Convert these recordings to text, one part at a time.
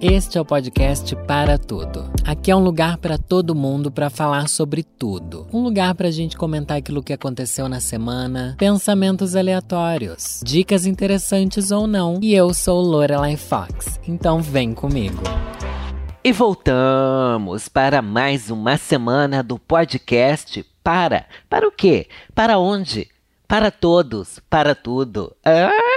Este é o podcast Para Tudo. Aqui é um lugar para todo mundo para falar sobre tudo. Um lugar para a gente comentar aquilo que aconteceu na semana, pensamentos aleatórios, dicas interessantes ou não. E eu sou Lorelai Fox, então vem comigo. E voltamos para mais uma semana do podcast Para. Para o quê? Para onde? Para todos, para tudo. Ah!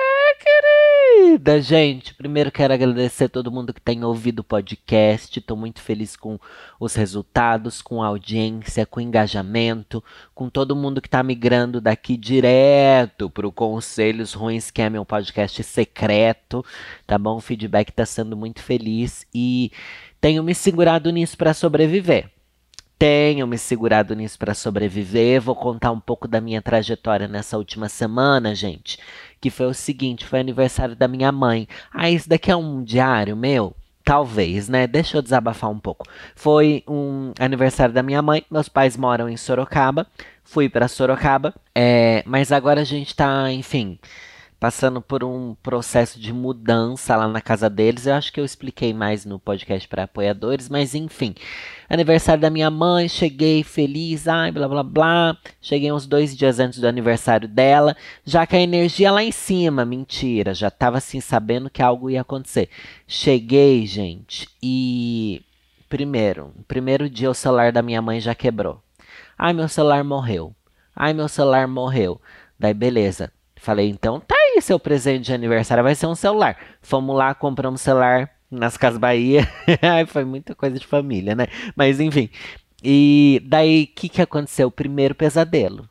Querida! Gente, primeiro quero agradecer a todo mundo que tem ouvido o podcast. Estou muito feliz com os resultados, com a audiência, com o engajamento, com todo mundo que está migrando daqui direto para o Conselhos Ruins, que é meu podcast secreto. Tá bom? O feedback está sendo muito feliz e tenho me segurado nisso para sobreviver tenho me segurado nisso para sobreviver. Vou contar um pouco da minha trajetória nessa última semana, gente. Que foi o seguinte: foi aniversário da minha mãe. Ah, isso daqui é um diário meu? Talvez, né? Deixa eu desabafar um pouco. Foi um aniversário da minha mãe. Meus pais moram em Sorocaba. Fui para Sorocaba. É, mas agora a gente tá, enfim passando por um processo de mudança lá na casa deles. Eu acho que eu expliquei mais no podcast para apoiadores, mas enfim. Aniversário da minha mãe, cheguei feliz, ai, blá blá blá. Cheguei uns dois dias antes do aniversário dela, já com a energia lá em cima. Mentira, já tava assim sabendo que algo ia acontecer. Cheguei, gente, e. Primeiro, primeiro dia o celular da minha mãe já quebrou. Ai, meu celular morreu. Ai, meu celular morreu. Daí, beleza. Falei, então tá aí seu presente de aniversário, vai ser um celular. Fomos lá, compramos celular nas Casas Bahia. Foi muita coisa de família, né? Mas enfim. E daí, o que, que aconteceu? O primeiro pesadelo,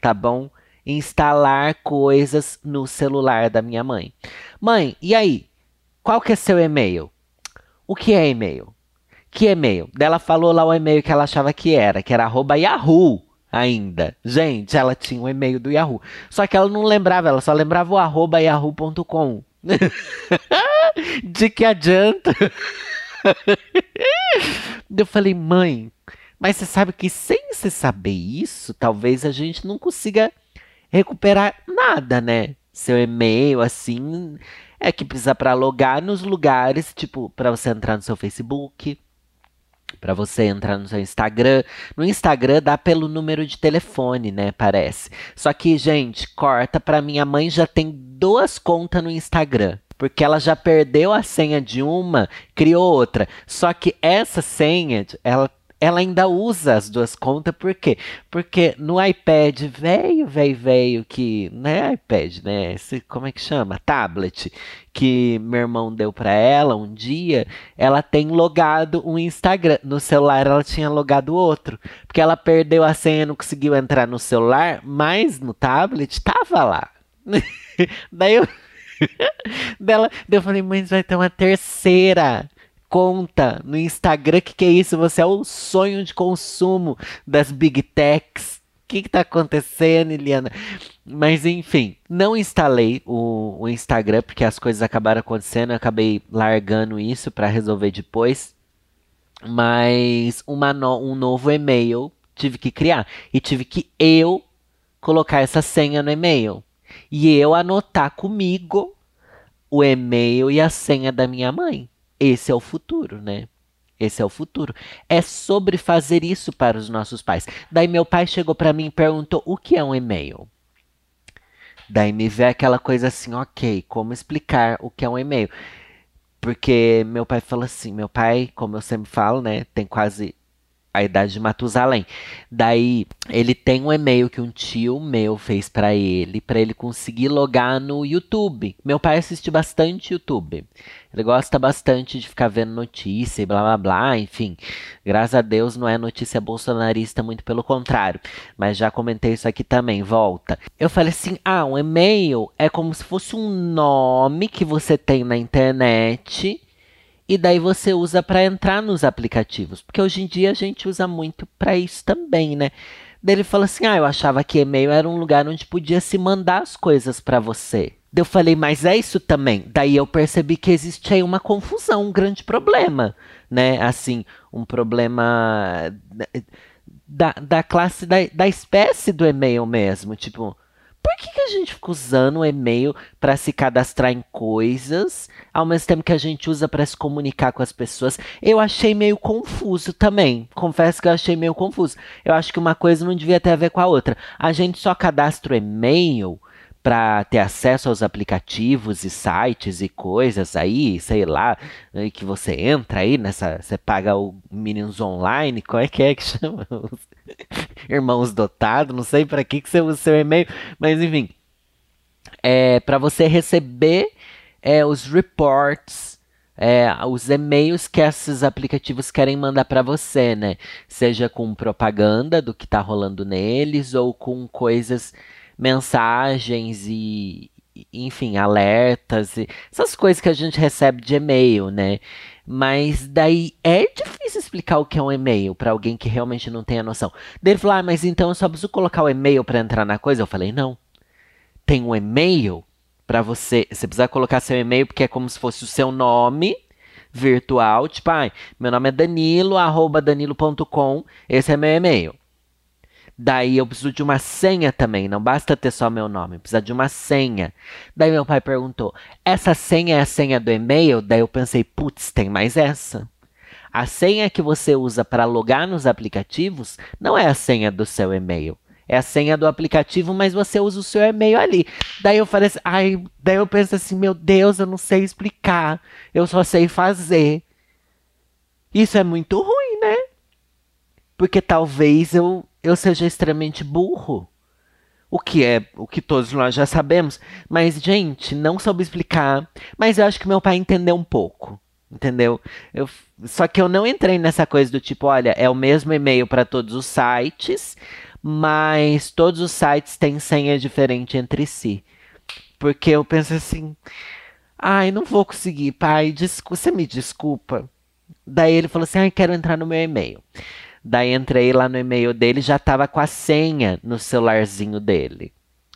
tá bom? Instalar coisas no celular da minha mãe. Mãe, e aí? Qual que é seu e-mail? O que é e-mail? Que e-mail? Dela falou lá o e-mail que ela achava que era, que era arroba Yahoo ainda. Gente, ela tinha um e-mail do Yahoo. Só que ela não lembrava, ela só lembrava o arroba yahoo.com. De que adianta? Eu falei, mãe, mas você sabe que sem você saber isso, talvez a gente não consiga recuperar nada, né? Seu e-mail, assim, é que precisa para logar nos lugares, tipo, para você entrar no seu Facebook, para você entrar no seu Instagram. No Instagram dá pelo número de telefone, né? Parece. Só que, gente, corta para minha mãe já tem duas contas no Instagram. Porque ela já perdeu a senha de uma, criou outra. Só que essa senha, ela ela ainda usa as duas contas, por quê? Porque no iPad velho, velho, velho, que. Não é iPad, né? Esse, como é que chama? Tablet, que meu irmão deu para ela um dia, ela tem logado um Instagram. No celular ela tinha logado outro. Porque ela perdeu a senha, não conseguiu entrar no celular, mas no tablet tava lá. Daí eu. dela, eu falei, mãe, vai ter uma terceira conta no Instagram. Que que é isso? Você é o sonho de consumo das big techs. O que, que tá acontecendo, Eliana? Mas enfim, não instalei o, o Instagram porque as coisas acabaram acontecendo. Eu acabei largando isso para resolver depois. Mas uma no, um novo e-mail tive que criar. E tive que eu colocar essa senha no e-mail. E eu anotar comigo o e-mail e a senha da minha mãe. Esse é o futuro, né? Esse é o futuro. É sobre fazer isso para os nossos pais. Daí meu pai chegou para mim e perguntou: "O que é um e-mail?" Daí me vê aquela coisa assim, ok, como explicar o que é um e-mail? Porque meu pai falou assim, meu pai, como eu sempre falo, né, tem quase a idade de Matusalém. Daí ele tem um e-mail que um tio meu fez para ele, para ele conseguir logar no YouTube. Meu pai assiste bastante YouTube. Ele gosta bastante de ficar vendo notícia e blá blá blá, enfim. Graças a Deus não é notícia bolsonarista, muito pelo contrário. Mas já comentei isso aqui também, volta. Eu falei assim: ah, um e-mail é como se fosse um nome que você tem na internet e daí você usa para entrar nos aplicativos, porque hoje em dia a gente usa muito para isso também, né? Daí ele falou assim: "Ah, eu achava que e-mail era um lugar onde podia se mandar as coisas para você". Daí eu falei: "Mas é isso também". Daí eu percebi que existe aí uma confusão, um grande problema, né? Assim, um problema da, da classe da, da espécie do e-mail mesmo, tipo, por que, que a gente fica usando o e-mail para se cadastrar em coisas, ao mesmo tempo que a gente usa para se comunicar com as pessoas? Eu achei meio confuso também. Confesso que eu achei meio confuso. Eu acho que uma coisa não devia ter a ver com a outra. A gente só cadastra o e-mail para ter acesso aos aplicativos e sites e coisas aí, sei lá, que você entra aí nessa, você paga o Minions Online, qual é que é que chama? Irmãos dotados, não sei para que que você usa o seu e-mail, mas enfim, é para você receber é, os reports é, os e-mails que esses aplicativos querem mandar para você, né? Seja com propaganda do que está rolando neles ou com coisas mensagens e, enfim, alertas, essas coisas que a gente recebe de e-mail, né? Mas daí é difícil explicar o que é um e-mail para alguém que realmente não tem a noção. Daí ele falou: ah, mas então eu só preciso colocar o e-mail para entrar na coisa? Eu falei: não. Tem um e-mail para você. Você precisa colocar seu e-mail porque é como se fosse o seu nome virtual. Tipo, ah, meu nome é Danilo, arroba danilo.com. Esse é meu e-mail. Daí eu preciso de uma senha também, não basta ter só meu nome, precisa de uma senha. Daí meu pai perguntou: essa senha é a senha do e-mail? Daí eu pensei: putz, tem mais essa. A senha que você usa para logar nos aplicativos não é a senha do seu e-mail. É a senha do aplicativo, mas você usa o seu e-mail ali. Daí eu falei assim, ai, daí eu penso assim, meu Deus, eu não sei explicar, eu só sei fazer. Isso é muito ruim, né? Porque talvez eu eu seja extremamente burro. O que é o que todos nós já sabemos. Mas, gente, não soube explicar. Mas eu acho que meu pai entendeu um pouco. Entendeu? Eu, só que eu não entrei nessa coisa do tipo, olha, é o mesmo e-mail para todos os sites, mas todos os sites têm senha diferente entre si. Porque eu penso assim, ai, não vou conseguir, pai, você me desculpa. Daí ele falou assim, ai, quero entrar no meu e-mail. Daí entrei lá no e-mail dele, já tava com a senha no celularzinho dele.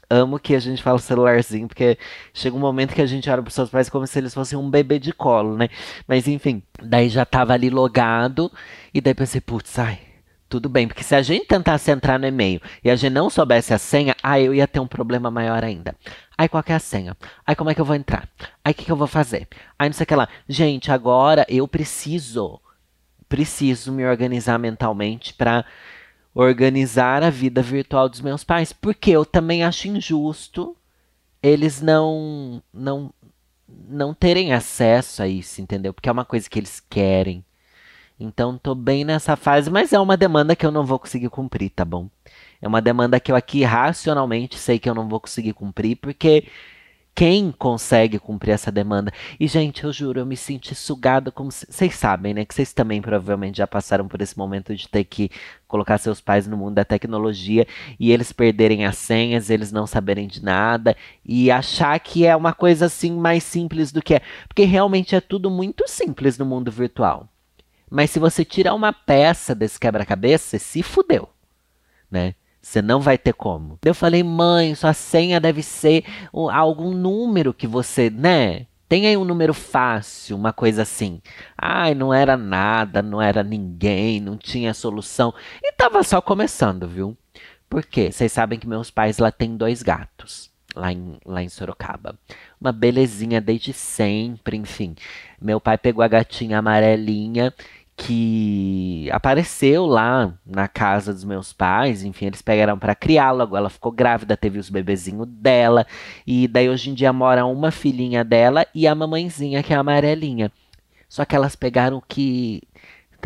Amo que a gente fala celularzinho, porque chega um momento que a gente olha para os seus pais como se eles fossem um bebê de colo, né? Mas enfim, daí já tava ali logado, e daí pensei, putz, ai, tudo bem, porque se a gente tentasse entrar no e-mail e a gente não soubesse a senha, aí eu ia ter um problema maior ainda. Aí qual é a senha? Aí como é que eu vou entrar? Aí o que, que eu vou fazer? Aí não sei o que lá. Gente, agora eu preciso preciso me organizar mentalmente para organizar a vida virtual dos meus pais, porque eu também acho injusto eles não não não terem acesso a isso, entendeu? Porque é uma coisa que eles querem. Então tô bem nessa fase, mas é uma demanda que eu não vou conseguir cumprir, tá bom? É uma demanda que eu aqui racionalmente sei que eu não vou conseguir cumprir, porque quem consegue cumprir essa demanda. E, gente, eu juro, eu me senti sugada como. Vocês sabem, né? Que vocês também provavelmente já passaram por esse momento de ter que colocar seus pais no mundo da tecnologia e eles perderem as senhas, eles não saberem de nada e achar que é uma coisa assim mais simples do que é. Porque realmente é tudo muito simples no mundo virtual. Mas se você tirar uma peça desse quebra-cabeça, se fudeu, né? Você não vai ter como. Eu falei, mãe, sua senha deve ser algum número que você, né? Tem aí um número fácil, uma coisa assim. Ai, não era nada, não era ninguém, não tinha solução. E tava só começando, viu? Por quê? Vocês sabem que meus pais lá têm dois gatos. Lá em, lá em Sorocaba. Uma belezinha desde sempre, enfim. Meu pai pegou a gatinha amarelinha que apareceu lá na casa dos meus pais, enfim, eles pegaram para criá-la, ela ficou grávida, teve os bebezinhos dela, e daí hoje em dia mora uma filhinha dela e a mamãezinha, que é a amarelinha. Só que elas pegaram que.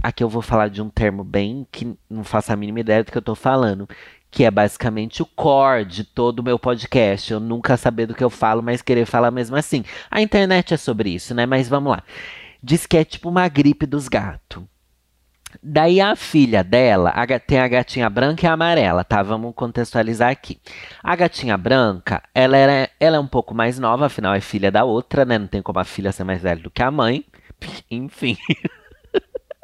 Aqui eu vou falar de um termo bem que não faço a mínima ideia do que eu tô falando. Que é basicamente o core de todo o meu podcast. Eu nunca saber do que eu falo, mas querer falar mesmo assim. A internet é sobre isso, né? Mas vamos lá diz que é tipo uma gripe dos gatos. Daí a filha dela, a, tem a gatinha branca e a amarela, tá? Vamos contextualizar aqui. A gatinha branca, ela, era, ela é um pouco mais nova, afinal é filha da outra, né? Não tem como a filha ser mais velha do que a mãe. Enfim.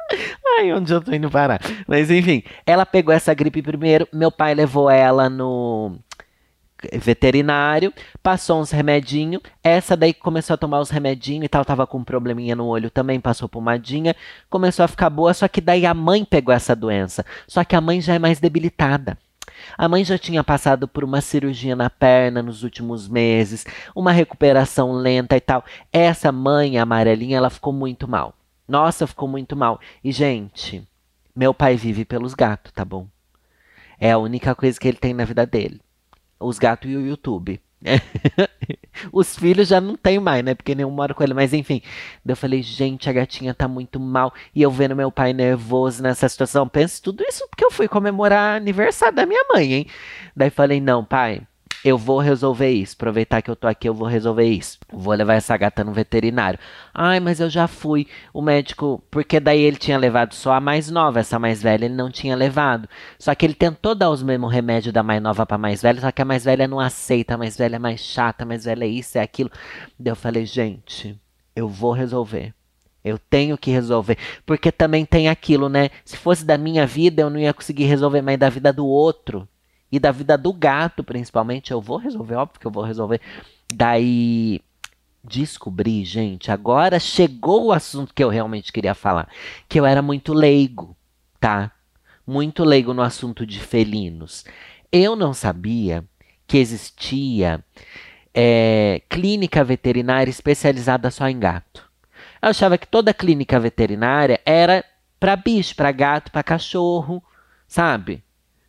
Ai, onde eu tô indo parar? Mas enfim, ela pegou essa gripe primeiro. Meu pai levou ela no veterinário, passou uns remedinhos. Essa daí começou a tomar os remedinhos e tal, tava com um probleminha no olho também, passou pomadinha, começou a ficar boa, só que daí a mãe pegou essa doença. Só que a mãe já é mais debilitada. A mãe já tinha passado por uma cirurgia na perna nos últimos meses, uma recuperação lenta e tal. Essa mãe, a amarelinha, ela ficou muito mal. Nossa, ficou muito mal. E, gente, meu pai vive pelos gatos, tá bom? É a única coisa que ele tem na vida dele. Os gatos e o YouTube. Os filhos já não tem mais, né? Porque nenhum mora com ele. Mas enfim. Eu falei, gente, a gatinha tá muito mal. E eu vendo meu pai nervoso nessa situação. Pense tudo isso porque eu fui comemorar aniversário da minha mãe, hein? Daí falei, não, pai eu vou resolver isso. Aproveitar que eu tô aqui, eu vou resolver isso. Vou levar essa gata no veterinário. Ai, mas eu já fui. O médico, porque daí ele tinha levado só a mais nova, essa mais velha ele não tinha levado. Só que ele tentou dar os mesmos remédios da mais nova para mais velha, só que a mais velha não aceita, a mais velha é mais chata, a mais velha é isso, é aquilo. Daí eu falei, gente, eu vou resolver. Eu tenho que resolver. Porque também tem aquilo, né? Se fosse da minha vida, eu não ia conseguir resolver mais da vida do outro e da vida do gato, principalmente. Eu vou resolver, óbvio que eu vou resolver. Daí descobri, gente, agora chegou o assunto que eu realmente queria falar, que eu era muito leigo, tá? Muito leigo no assunto de felinos. Eu não sabia que existia é, clínica veterinária especializada só em gato. Eu achava que toda clínica veterinária era para bicho, para gato, para cachorro, sabe?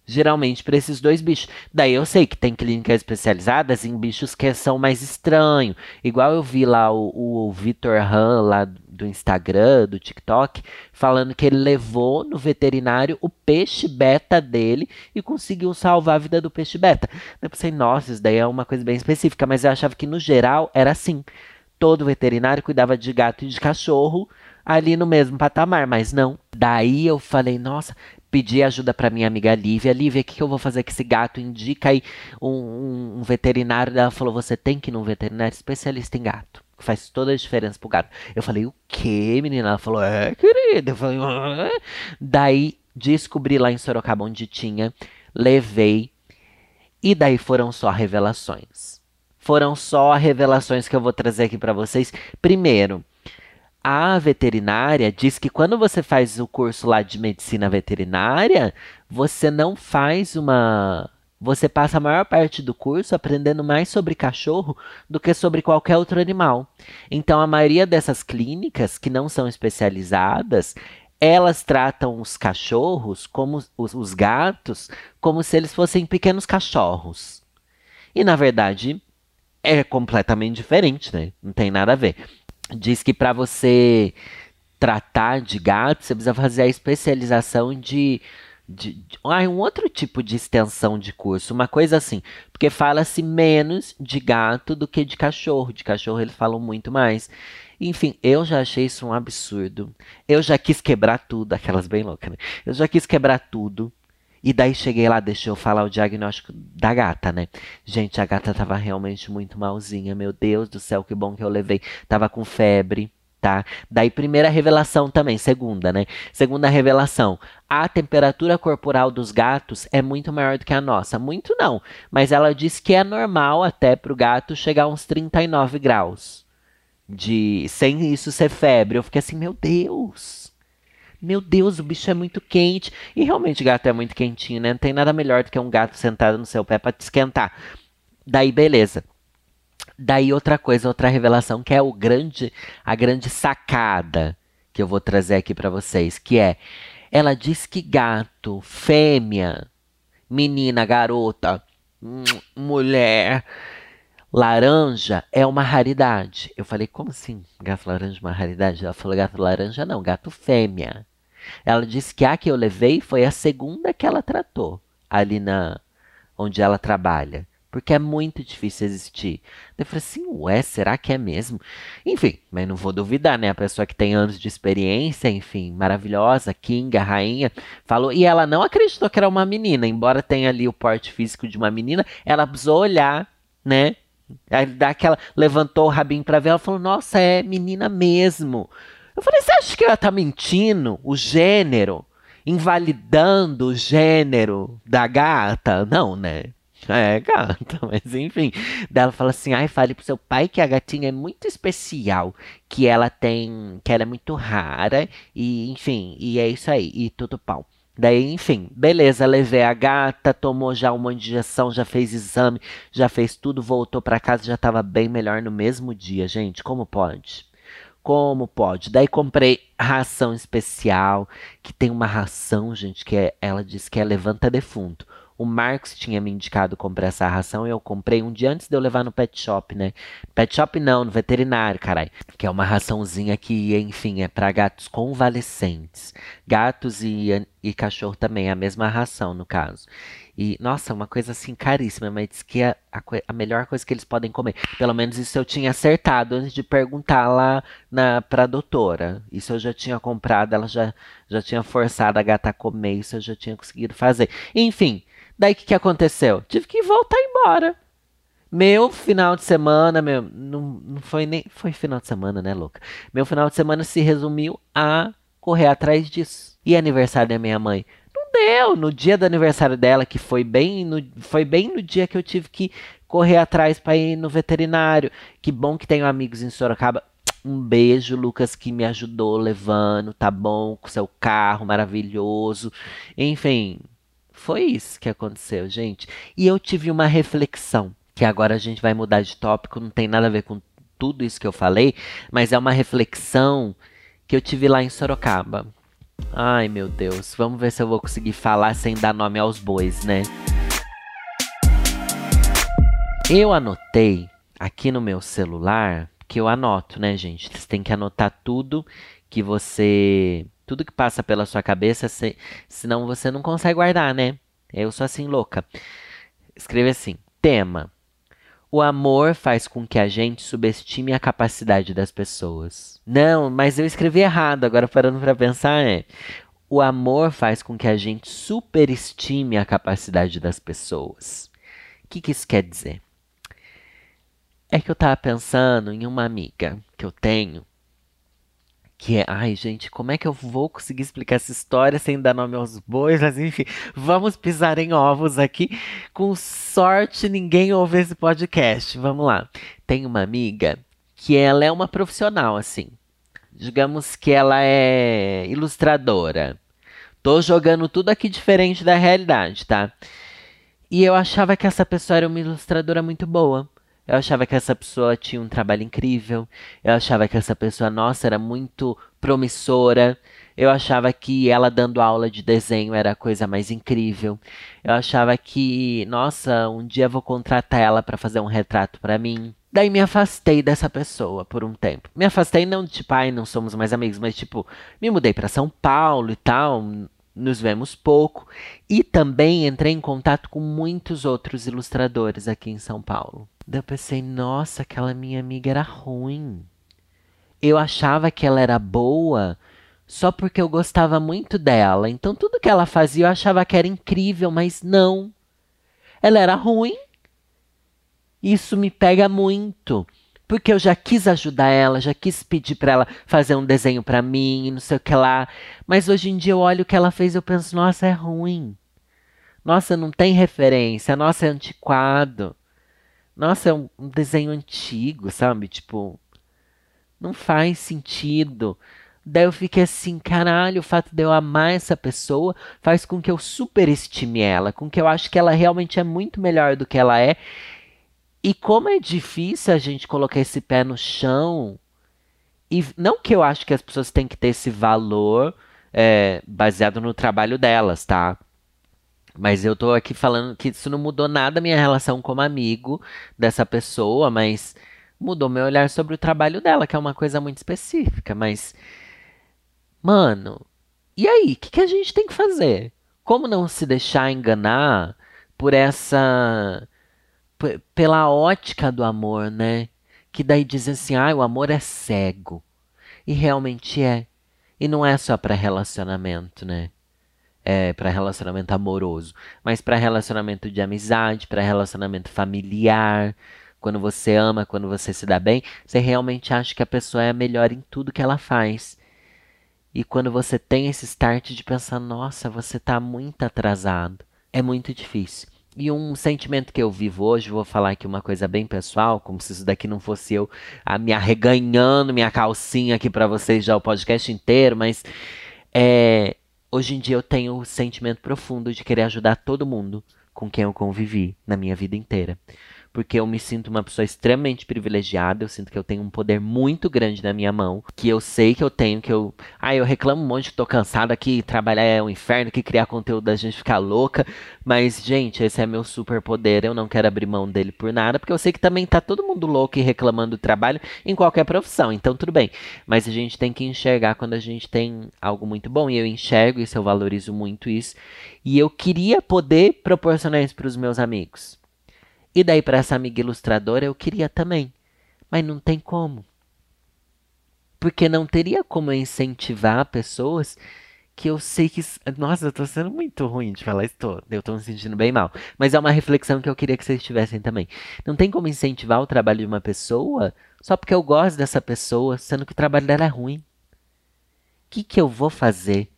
Geralmente para esses dois bichos. Daí eu sei que tem clínicas especializadas em bichos que são mais estranhos. Igual eu vi lá o, o Vitor Han lá do Instagram, do TikTok, falando que ele levou no veterinário o peixe beta dele e conseguiu salvar a vida do peixe beta. Eu pensei, nossa, isso daí é uma coisa bem específica, mas eu achava que no geral era assim. Todo veterinário cuidava de gato e de cachorro ali no mesmo patamar, mas não. Daí eu falei, nossa, pedi ajuda para minha amiga Lívia. Lívia, o que, que, eu vou fazer com esse gato? Indica aí um, um, um veterinário. Ela falou: você tem que ir num veterinário especialista em gato. Faz toda a diferença pro gato. Eu falei, o que, menina? Ela falou, é, querida. Eu falei, ah. Daí descobri lá em Sorocaba onde tinha, levei. E daí foram só revelações. Foram só revelações que eu vou trazer aqui para vocês. Primeiro, a veterinária diz que quando você faz o curso lá de medicina veterinária, você não faz uma. Você passa a maior parte do curso aprendendo mais sobre cachorro do que sobre qualquer outro animal. Então, a maioria dessas clínicas que não são especializadas, elas tratam os cachorros, como os, os gatos, como se eles fossem pequenos cachorros. E, na verdade, é completamente diferente, né? Não tem nada a ver diz que para você tratar de gato, você precisa fazer a especialização de, de, de um outro tipo de extensão de curso, uma coisa assim, porque fala-se menos de gato do que de cachorro. De cachorro eles falam muito mais. Enfim, eu já achei isso um absurdo. Eu já quis quebrar tudo, aquelas bem loucas, né? Eu já quis quebrar tudo. E daí cheguei lá, deixa eu falar o diagnóstico da gata, né? Gente, a gata tava realmente muito malzinha. Meu Deus do céu, que bom que eu levei. Tava com febre, tá? Daí, primeira revelação também, segunda, né? Segunda revelação: a temperatura corporal dos gatos é muito maior do que a nossa. Muito não, mas ela diz que é normal até pro gato chegar a uns 39 graus. De sem isso ser febre. Eu fiquei assim, meu Deus. Meu Deus, o bicho é muito quente. E realmente gato é muito quentinho, né? Não tem nada melhor do que um gato sentado no seu pé para te esquentar. Daí, beleza. Daí outra coisa, outra revelação que é o grande, a grande sacada que eu vou trazer aqui para vocês, que é ela diz que gato, fêmea, menina, garota, mulher, laranja é uma raridade. Eu falei, como assim? Gato laranja é uma raridade? Ela falou, gato laranja não, gato fêmea. Ela disse que a que eu levei foi a segunda que ela tratou ali na onde ela trabalha. Porque é muito difícil existir. Eu falei assim, ué, será que é mesmo? Enfim, mas não vou duvidar, né? A pessoa que tem anos de experiência, enfim, maravilhosa, Kinga, rainha, falou. E ela não acreditou que era uma menina, embora tenha ali o porte físico de uma menina, ela precisou olhar, né? Aí dá aquela, levantou o rabinho pra ver, ela falou, nossa, é menina mesmo. Eu falei, você acha que ela tá mentindo? O gênero? Invalidando o gênero da gata? Não, né? É, gata, mas enfim. Daí ela fala assim: ai, fale pro seu pai que a gatinha é muito especial, que ela tem. que ela é muito rara, e enfim, e é isso aí, e tudo pau. Daí, enfim, beleza, levei a gata, tomou já uma injeção, já fez exame, já fez tudo, voltou para casa, já estava bem melhor no mesmo dia, gente. Como pode? Como pode? Daí comprei ração especial, que tem uma ração, gente, que é, ela diz que é levanta defunto. O Marcos tinha me indicado comprar essa ração e eu comprei um dia antes de eu levar no pet shop, né? Pet shop não, no veterinário, caralho. Que é uma raçãozinha que, enfim, é para gatos convalescentes. Gatos e, e cachorro também, é a mesma ração, no caso. E, nossa, uma coisa assim caríssima, mas diz que é a, a, melhor coisa que eles podem comer. Pelo menos isso eu tinha acertado antes de perguntar lá na, pra doutora. Isso eu já tinha comprado, ela já, já tinha forçado a gata a comer, isso eu já tinha conseguido fazer. Enfim, Daí o que, que aconteceu? Tive que voltar embora. Meu final de semana, meu, não, não foi nem. Foi final de semana, né, louca? Meu final de semana se resumiu a correr atrás disso. E aniversário da minha mãe? Não deu. No dia do aniversário dela, que foi bem no, foi bem no dia que eu tive que correr atrás para ir no veterinário. Que bom que tenho amigos em Sorocaba. Um beijo, Lucas, que me ajudou levando, tá bom? Com seu carro maravilhoso. Enfim, foi isso que aconteceu, gente. E eu tive uma reflexão, que agora a gente vai mudar de tópico, não tem nada a ver com tudo isso que eu falei, mas é uma reflexão que eu tive lá em Sorocaba. Ai, meu Deus, vamos ver se eu vou conseguir falar sem dar nome aos bois, né? Eu anotei aqui no meu celular, que eu anoto, né, gente? Você tem que anotar tudo que você tudo que passa pela sua cabeça, se, senão você não consegue guardar, né? Eu sou assim louca. Escreve assim: tema. O amor faz com que a gente subestime a capacidade das pessoas. Não, mas eu escrevi errado, agora parando para pensar é. O amor faz com que a gente superestime a capacidade das pessoas. O que, que isso quer dizer? É que eu tava pensando em uma amiga que eu tenho que é, ai gente, como é que eu vou conseguir explicar essa história sem dar nome aos bois? Mas enfim, vamos pisar em ovos aqui. Com sorte, ninguém ouve esse podcast. Vamos lá. Tem uma amiga que ela é uma profissional, assim. Digamos que ela é ilustradora. Tô jogando tudo aqui diferente da realidade, tá? E eu achava que essa pessoa era uma ilustradora muito boa. Eu achava que essa pessoa tinha um trabalho incrível. Eu achava que essa pessoa, nossa, era muito promissora. Eu achava que ela dando aula de desenho era a coisa mais incrível. Eu achava que, nossa, um dia vou contratar ela para fazer um retrato para mim. Daí me afastei dessa pessoa por um tempo. Me afastei não de tipo, ai, não somos mais amigos, mas tipo, me mudei para São Paulo e tal nos vemos pouco e também entrei em contato com muitos outros ilustradores aqui em São Paulo. Daí eu pensei, nossa, aquela minha amiga era ruim. Eu achava que ela era boa só porque eu gostava muito dela. Então tudo que ela fazia eu achava que era incrível, mas não. Ela era ruim. Isso me pega muito porque eu já quis ajudar ela, já quis pedir para ela fazer um desenho para mim, não sei o que lá. Mas hoje em dia eu olho o que ela fez e eu penso, nossa, é ruim. Nossa, não tem referência. Nossa, é antiquado. Nossa, é um, um desenho antigo, sabe? Tipo, não faz sentido. Daí eu fiquei assim, caralho, o fato de eu amar essa pessoa faz com que eu superestime ela, com que eu acho que ela realmente é muito melhor do que ela é e como é difícil a gente colocar esse pé no chão. E não que eu acho que as pessoas têm que ter esse valor é, baseado no trabalho delas, tá? Mas eu tô aqui falando que isso não mudou nada a minha relação como amigo dessa pessoa, mas mudou meu olhar sobre o trabalho dela, que é uma coisa muito específica. Mas, mano, e aí? O que, que a gente tem que fazer? Como não se deixar enganar por essa pela ótica do amor, né? Que daí dizem assim, ah, o amor é cego. E realmente é. E não é só para relacionamento, né? É para relacionamento amoroso, mas para relacionamento de amizade, para relacionamento familiar. Quando você ama, quando você se dá bem, você realmente acha que a pessoa é a melhor em tudo que ela faz. E quando você tem esse start de pensar, nossa, você está muito atrasado, é muito difícil. E um sentimento que eu vivo hoje, vou falar aqui uma coisa bem pessoal, como se isso daqui não fosse eu a me arreganhando minha calcinha aqui para vocês já o podcast inteiro, mas é, hoje em dia eu tenho o sentimento profundo de querer ajudar todo mundo com quem eu convivi na minha vida inteira porque eu me sinto uma pessoa extremamente privilegiada, eu sinto que eu tenho um poder muito grande na minha mão, que eu sei que eu tenho, que eu. Ah, eu reclamo um monte, tô cansada aqui, trabalhar é um inferno, que criar conteúdo da gente ficar louca. Mas, gente, esse é meu super poder, eu não quero abrir mão dele por nada, porque eu sei que também tá todo mundo louco e reclamando do trabalho em qualquer profissão, então tudo bem. Mas a gente tem que enxergar quando a gente tem algo muito bom, e eu enxergo isso, eu valorizo muito isso. E eu queria poder proporcionar isso para os meus amigos. E daí para essa amiga ilustradora eu queria também, mas não tem como. Porque não teria como eu incentivar pessoas que eu sei que. Nossa, eu tô sendo muito ruim de falar isso. Eu tô me sentindo bem mal. Mas é uma reflexão que eu queria que vocês tivessem também. Não tem como incentivar o trabalho de uma pessoa só porque eu gosto dessa pessoa, sendo que o trabalho dela é ruim. O que, que eu vou fazer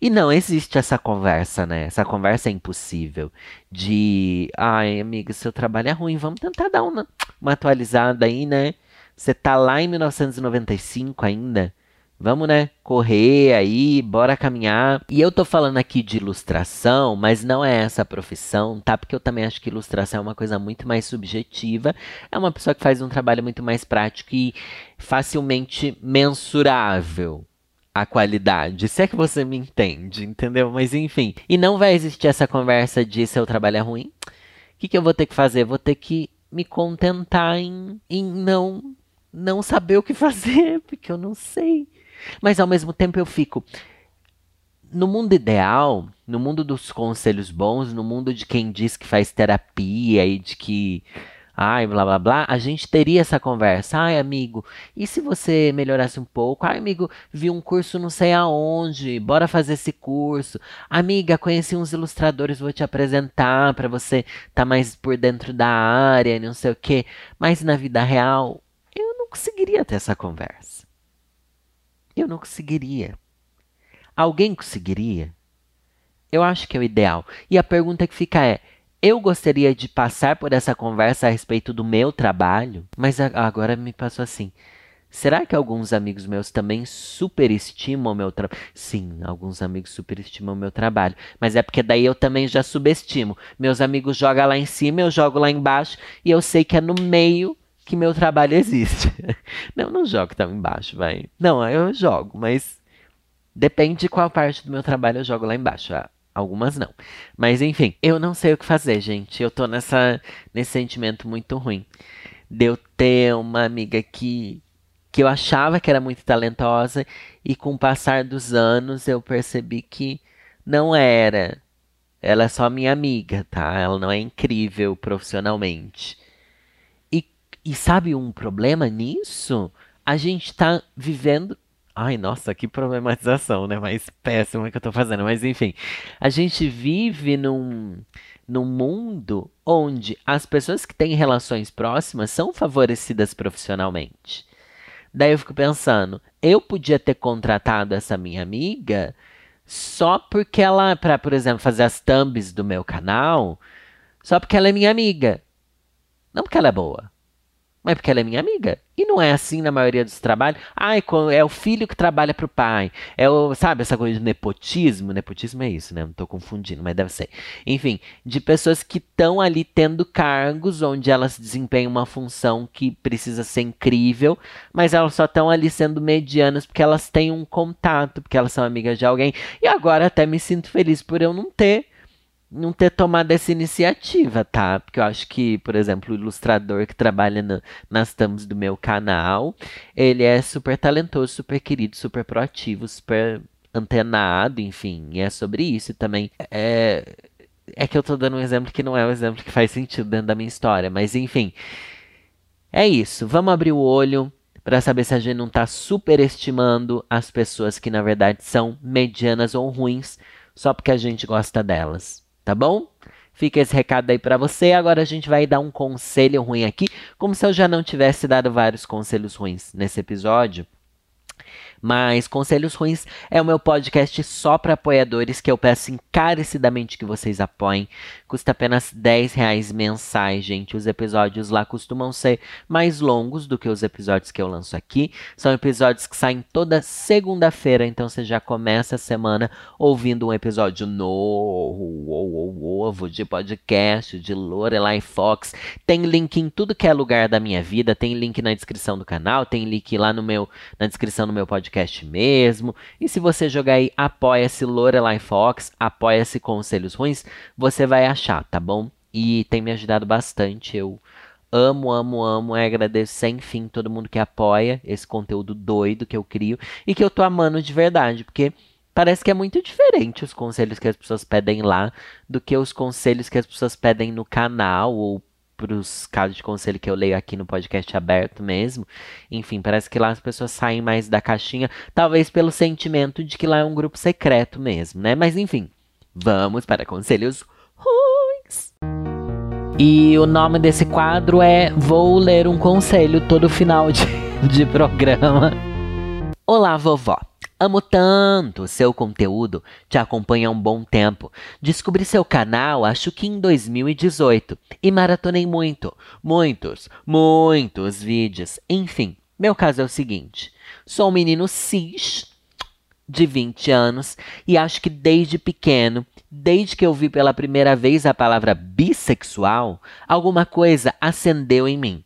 e não existe essa conversa, né? Essa conversa é impossível. De, ai, amiga, seu trabalho é ruim, vamos tentar dar uma, uma atualizada aí, né? Você tá lá em 1995 ainda. Vamos, né? Correr aí, bora caminhar. E eu tô falando aqui de ilustração, mas não é essa profissão, tá? Porque eu também acho que ilustração é uma coisa muito mais subjetiva. É uma pessoa que faz um trabalho muito mais prático e facilmente mensurável a qualidade. Se é que você me entende, entendeu? Mas enfim. E não vai existir essa conversa de seu trabalho é ruim. O que, que eu vou ter que fazer? Vou ter que me contentar em, em não, não saber o que fazer, porque eu não sei. Mas ao mesmo tempo eu fico. No mundo ideal, no mundo dos conselhos bons, no mundo de quem diz que faz terapia e de que ai, blá blá blá, a gente teria essa conversa. Ai, amigo, e se você melhorasse um pouco? Ai, amigo, vi um curso não sei aonde, bora fazer esse curso. Amiga, conheci uns ilustradores, vou te apresentar para você tá mais por dentro da área, não sei o quê. Mas na vida real, eu não conseguiria ter essa conversa. Eu não conseguiria. Alguém conseguiria? Eu acho que é o ideal. E a pergunta que fica é: eu gostaria de passar por essa conversa a respeito do meu trabalho, mas agora me passou assim. Será que alguns amigos meus também superestimam o meu trabalho? Sim, alguns amigos superestimam o meu trabalho. Mas é porque daí eu também já subestimo. Meus amigos jogam lá em cima, eu jogo lá embaixo e eu sei que é no meio que meu trabalho existe. não, não jogo tão embaixo, vai. Não, eu jogo, mas depende de qual parte do meu trabalho eu jogo lá embaixo. Ah, Algumas não. Mas enfim, eu não sei o que fazer, gente. Eu tô nessa, nesse sentimento muito ruim. De eu ter uma amiga que, que eu achava que era muito talentosa e com o passar dos anos eu percebi que não era. Ela é só minha amiga, tá? Ela não é incrível profissionalmente. E, e sabe um problema nisso? A gente tá vivendo Ai, nossa, que problematização, né? Mais péssima que eu tô fazendo. Mas enfim, a gente vive num, num mundo onde as pessoas que têm relações próximas são favorecidas profissionalmente. Daí eu fico pensando, eu podia ter contratado essa minha amiga só porque ela, para, por exemplo, fazer as thumbs do meu canal, só porque ela é minha amiga. Não porque ela é boa mas porque ela é minha amiga. E não é assim na maioria dos trabalhos. Ai, é o filho que trabalha para o pai. É o, sabe, essa coisa de nepotismo. Nepotismo é isso, né? Não estou confundindo, mas deve ser. Enfim, de pessoas que estão ali tendo cargos onde elas desempenham uma função que precisa ser incrível, mas elas só estão ali sendo medianas porque elas têm um contato, porque elas são amigas de alguém. E agora até me sinto feliz por eu não ter não ter tomado essa iniciativa, tá? Porque eu acho que, por exemplo, o ilustrador que trabalha nas thumbs do meu canal, ele é super talentoso, super querido, super proativo, super antenado, enfim, e é sobre isso também. É, é que eu tô dando um exemplo que não é um exemplo que faz sentido dentro da minha história, mas enfim. É isso, vamos abrir o olho para saber se a gente não tá superestimando as pessoas que na verdade são medianas ou ruins só porque a gente gosta delas tá bom? Fica esse recado aí para você. Agora a gente vai dar um conselho ruim aqui, como se eu já não tivesse dado vários conselhos ruins nesse episódio. Mas Conselhos Ruins é o meu podcast só para apoiadores que eu peço encarecidamente que vocês apoiem. Custa apenas 10 reais mensais, gente. Os episódios lá costumam ser mais longos do que os episódios que eu lanço aqui. São episódios que saem toda segunda-feira, então você já começa a semana ouvindo um episódio novo de podcast de Lorelai Fox. Tem link em tudo que é lugar da minha vida, tem link na descrição do canal, tem link lá no meu na descrição do meu podcast mesmo. E se você jogar aí apoia-se Lorelai Fox, apoia-se Conselhos Ruins, você vai achar, tá bom? E tem me ajudado bastante. Eu amo, amo, amo. É agradeço sem fim todo mundo que apoia esse conteúdo doido que eu crio e que eu tô amando de verdade, porque parece que é muito diferente os conselhos que as pessoas pedem lá do que os conselhos que as pessoas pedem no canal ou os casos de conselho que eu leio aqui no podcast aberto mesmo. Enfim, parece que lá as pessoas saem mais da caixinha, talvez pelo sentimento de que lá é um grupo secreto mesmo, né? Mas enfim, vamos para conselhos ruins. E o nome desse quadro é Vou ler um conselho todo final de, de programa. Olá, vovó. Amo tanto seu conteúdo, te acompanho há um bom tempo. Descobri seu canal acho que em 2018 e maratonei muito, muitos, muitos vídeos. Enfim, meu caso é o seguinte: sou um menino cis de 20 anos e acho que desde pequeno, desde que eu vi pela primeira vez a palavra bissexual, alguma coisa acendeu em mim.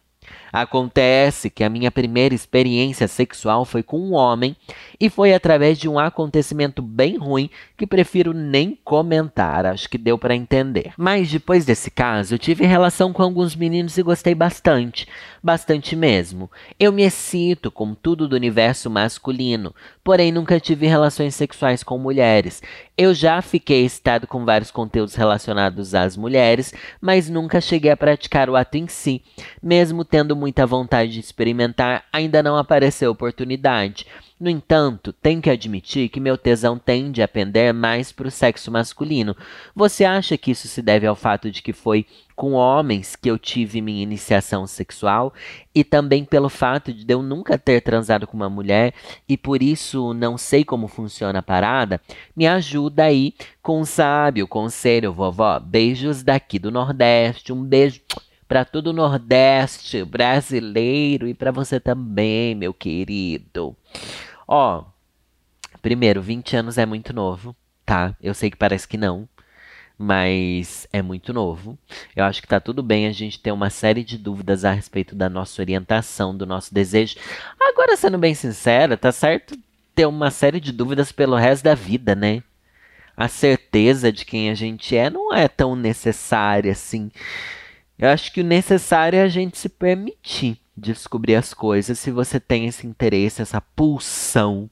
Acontece que a minha primeira experiência sexual foi com um homem e foi através de um acontecimento bem ruim que prefiro nem comentar, acho que deu para entender. Mas depois desse caso, eu tive relação com alguns meninos e gostei bastante, bastante mesmo. Eu me excito com tudo do universo masculino, porém nunca tive relações sexuais com mulheres. Eu já fiquei excitado com vários conteúdos relacionados às mulheres, mas nunca cheguei a praticar o ato em si. Mesmo tendo muita vontade de experimentar, ainda não apareceu oportunidade. No entanto, tenho que admitir que meu tesão tende a pender mais para o sexo masculino. Você acha que isso se deve ao fato de que foi com homens que eu tive minha iniciação sexual e também pelo fato de eu nunca ter transado com uma mulher e por isso não sei como funciona a parada? Me ajuda aí com um sábio conselho, vovó. Beijos daqui do Nordeste. Um beijo para todo o Nordeste brasileiro e para você também, meu querido. Ó, primeiro, 20 anos é muito novo, tá? Eu sei que parece que não, mas é muito novo. Eu acho que tá tudo bem a gente ter uma série de dúvidas a respeito da nossa orientação, do nosso desejo. Agora, sendo bem sincera, tá certo ter uma série de dúvidas pelo resto da vida, né? A certeza de quem a gente é não é tão necessária assim. Eu acho que o necessário é a gente se permitir descobrir as coisas se você tem esse interesse, essa pulsão,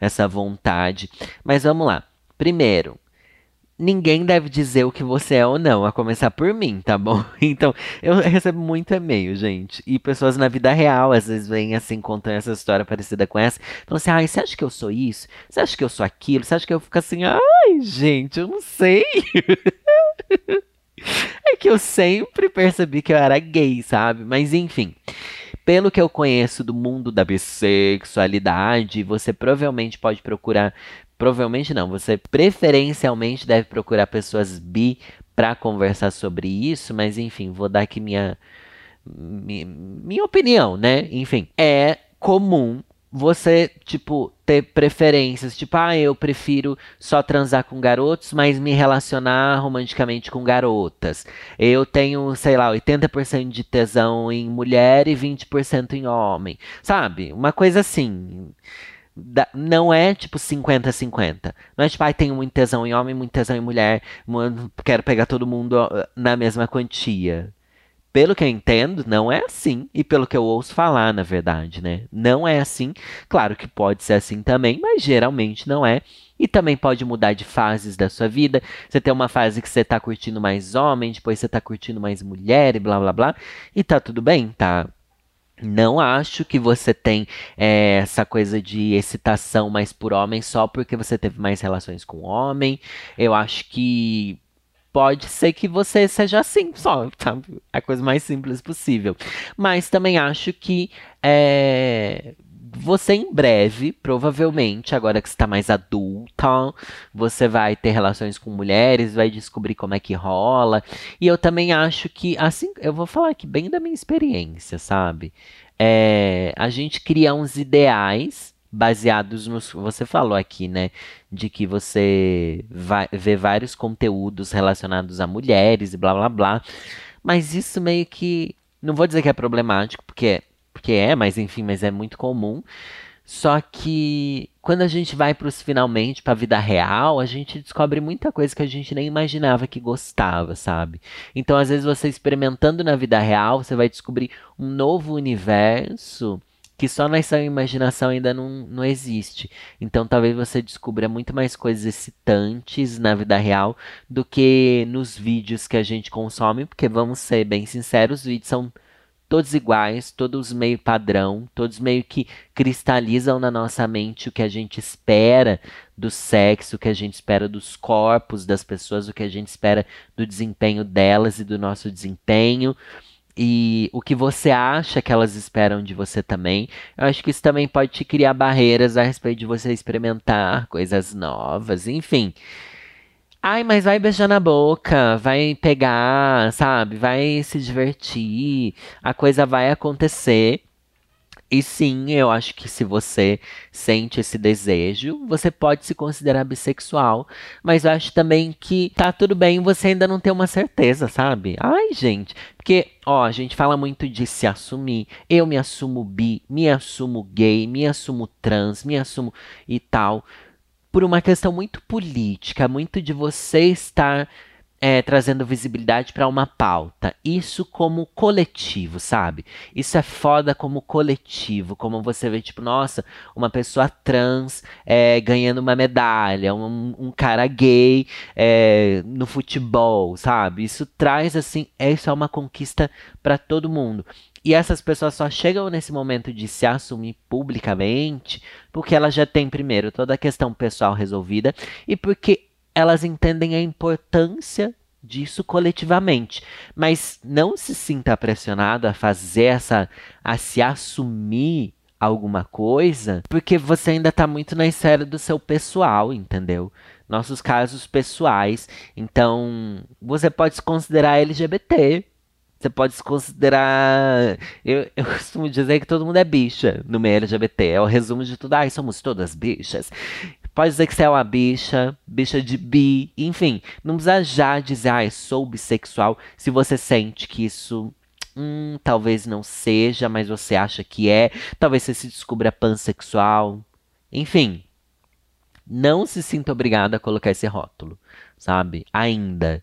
essa vontade. Mas vamos lá. Primeiro, ninguém deve dizer o que você é ou não, a começar por mim, tá bom? Então, eu recebo muito e-mail, gente. E pessoas na vida real, às vezes, vêm assim, contando essa história parecida com essa. Então, assim, ai, você acha que eu sou isso? Você acha que eu sou aquilo? Você acha que eu fico assim, ai, gente, eu não sei. é que eu sempre percebi que eu era gay, sabe? Mas enfim. Pelo que eu conheço do mundo da bissexualidade, você provavelmente pode procurar. Provavelmente não, você preferencialmente deve procurar pessoas bi para conversar sobre isso, mas enfim, vou dar aqui minha, minha, minha opinião, né? Enfim, é comum você, tipo, ter preferências. Tipo, ah, eu prefiro só transar com garotos, mas me relacionar romanticamente com garotas. Eu tenho, sei lá, 80% de tesão em mulher e 20% em homem. Sabe? Uma coisa assim. não é tipo 50-50. Não é tipo, ah, tenho muito tesão em homem, muito tesão em mulher, quero pegar todo mundo na mesma quantia pelo que eu entendo, não é assim. E pelo que eu ouço falar, na verdade, né? Não é assim. Claro que pode ser assim também, mas geralmente não é. E também pode mudar de fases da sua vida. Você tem uma fase que você tá curtindo mais homem, depois você tá curtindo mais mulher e blá blá blá. E tá tudo bem, tá? Não acho que você tem é, essa coisa de excitação mais por homem só porque você teve mais relações com homem. Eu acho que pode ser que você seja assim só, sabe? A coisa mais simples possível. Mas também acho que é, você em breve, provavelmente, agora que está mais adulta, você vai ter relações com mulheres, vai descobrir como é que rola. E eu também acho que, assim, eu vou falar aqui bem da minha experiência, sabe? É, a gente cria uns ideais baseados nos. Você falou aqui, né? De que você vai ver vários conteúdos relacionados a mulheres e blá blá blá. Mas isso meio que. Não vou dizer que é problemático, porque porque é, mas enfim, mas é muito comum. Só que quando a gente vai para os finalmente, para a vida real, a gente descobre muita coisa que a gente nem imaginava que gostava, sabe? Então, às vezes, você experimentando na vida real, você vai descobrir um novo universo que só na sua imaginação ainda não, não existe. Então, talvez você descubra muito mais coisas excitantes na vida real do que nos vídeos que a gente consome, porque vamos ser bem sinceros, os vídeos são todos iguais, todos meio padrão, todos meio que cristalizam na nossa mente o que a gente espera do sexo, o que a gente espera dos corpos das pessoas, o que a gente espera do desempenho delas e do nosso desempenho. E o que você acha que elas esperam de você também. Eu acho que isso também pode te criar barreiras a respeito de você experimentar coisas novas, enfim. Ai, mas vai beijar na boca, vai pegar, sabe? Vai se divertir, a coisa vai acontecer. E sim, eu acho que se você sente esse desejo, você pode se considerar bissexual. Mas eu acho também que tá tudo bem você ainda não ter uma certeza, sabe? Ai, gente. Porque, ó, a gente fala muito de se assumir. Eu me assumo bi, me assumo gay, me assumo trans, me assumo e tal por uma questão muito política, muito de você estar é, trazendo visibilidade para uma pauta. Isso como coletivo, sabe? Isso é foda como coletivo. Como você vê, tipo, nossa, uma pessoa trans é, ganhando uma medalha, um, um cara gay é, no futebol, sabe? Isso traz, assim, isso é uma conquista para todo mundo. E essas pessoas só chegam nesse momento de se assumir publicamente porque elas já têm, primeiro, toda a questão pessoal resolvida e porque elas entendem a importância disso coletivamente. Mas não se sinta pressionado a fazer essa. a se assumir alguma coisa, porque você ainda está muito na esfera do seu pessoal, entendeu? Nossos casos pessoais. Então, você pode se considerar LGBT, você pode se considerar. Eu, eu costumo dizer que todo mundo é bicha no meio LGBT. É o resumo de tudo. Ai, somos todas bichas. Pode dizer que você é uma bicha, bicha de bi, enfim. Não precisa já dizer, ai, sou bissexual, se você sente que isso hum, talvez não seja, mas você acha que é. Talvez você se descubra pansexual. Enfim, não se sinta obrigado a colocar esse rótulo, sabe? Ainda.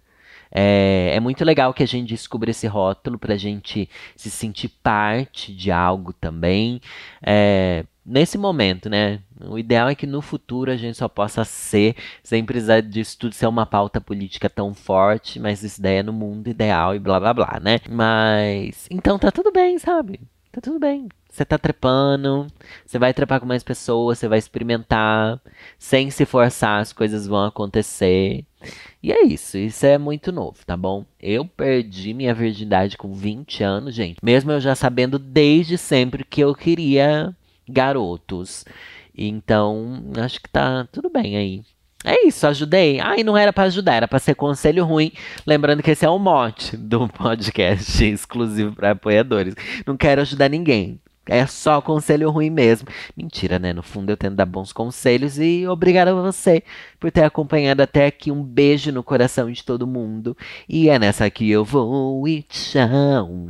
É, é muito legal que a gente descubra esse rótulo para a gente se sentir parte de algo também. É, nesse momento, né? O ideal é que no futuro a gente só possa ser, sem precisar disso tudo ser uma pauta política tão forte, mas isso daí é no mundo ideal e blá blá blá, né? Mas. Então tá tudo bem, sabe? Tá tudo bem. Você tá trepando, você vai trepar com mais pessoas, você vai experimentar, sem se forçar, as coisas vão acontecer. E é isso, isso é muito novo, tá bom? Eu perdi minha virgindade com 20 anos, gente. Mesmo eu já sabendo desde sempre que eu queria garotos. Então, acho que tá tudo bem aí. É isso, ajudei. Ai, não era para ajudar, era para ser conselho ruim. Lembrando que esse é o mote do podcast exclusivo para apoiadores. Não quero ajudar ninguém. É só conselho ruim mesmo. Mentira, né? No fundo eu tento dar bons conselhos e obrigado a você por ter acompanhado até aqui. Um beijo no coração de todo mundo. E é nessa que eu vou e tchau.